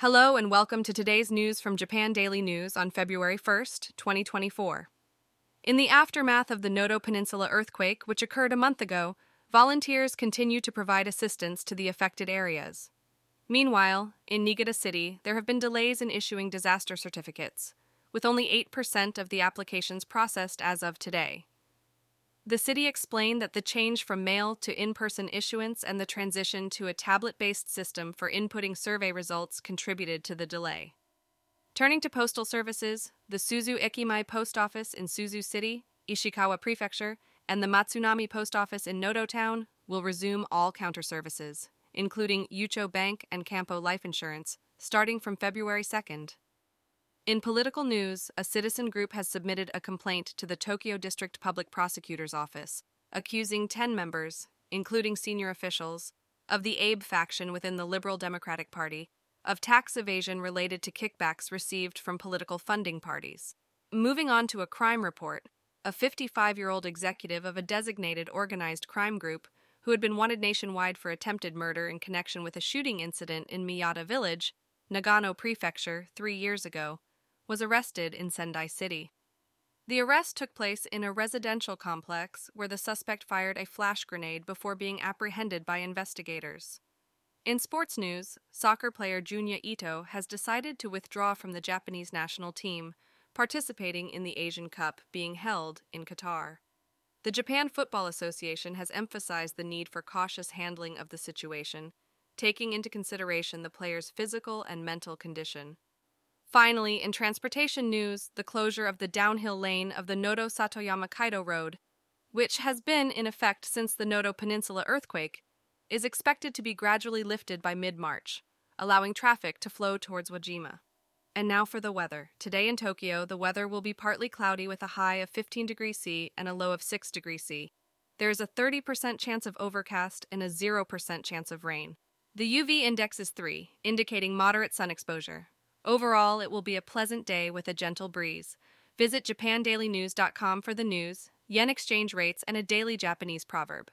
Hello and welcome to today's news from Japan Daily News on February 1st, 2024. In the aftermath of the Noto Peninsula earthquake, which occurred a month ago, volunteers continue to provide assistance to the affected areas. Meanwhile, in Niigata City, there have been delays in issuing disaster certificates, with only 8% of the applications processed as of today. The city explained that the change from mail to in person issuance and the transition to a tablet based system for inputting survey results contributed to the delay. Turning to postal services, the Suzu Ekimae Post Office in Suzu City, Ishikawa Prefecture, and the Matsunami Post Office in Noto Town will resume all counter services, including Yucho Bank and Kampo Life Insurance, starting from February 2nd. In political news, a citizen group has submitted a complaint to the Tokyo District Public Prosecutor's Office, accusing 10 members, including senior officials, of the Abe faction within the Liberal Democratic Party of tax evasion related to kickbacks received from political funding parties. Moving on to a crime report, a 55 year old executive of a designated organized crime group who had been wanted nationwide for attempted murder in connection with a shooting incident in Miyata Village, Nagano Prefecture, three years ago, was arrested in Sendai City. The arrest took place in a residential complex where the suspect fired a flash grenade before being apprehended by investigators. In sports news, soccer player Junya Ito has decided to withdraw from the Japanese national team, participating in the Asian Cup being held in Qatar. The Japan Football Association has emphasized the need for cautious handling of the situation, taking into consideration the player's physical and mental condition. Finally, in transportation news, the closure of the downhill lane of the Noto Satoyama Kaido Road, which has been in effect since the Noto Peninsula earthquake, is expected to be gradually lifted by mid March, allowing traffic to flow towards Wajima. And now for the weather. Today in Tokyo, the weather will be partly cloudy with a high of 15 degrees C and a low of 6 degrees C. There is a 30% chance of overcast and a 0% chance of rain. The UV index is 3, indicating moderate sun exposure. Overall, it will be a pleasant day with a gentle breeze. Visit JapanDailyNews.com for the news, yen exchange rates, and a daily Japanese proverb.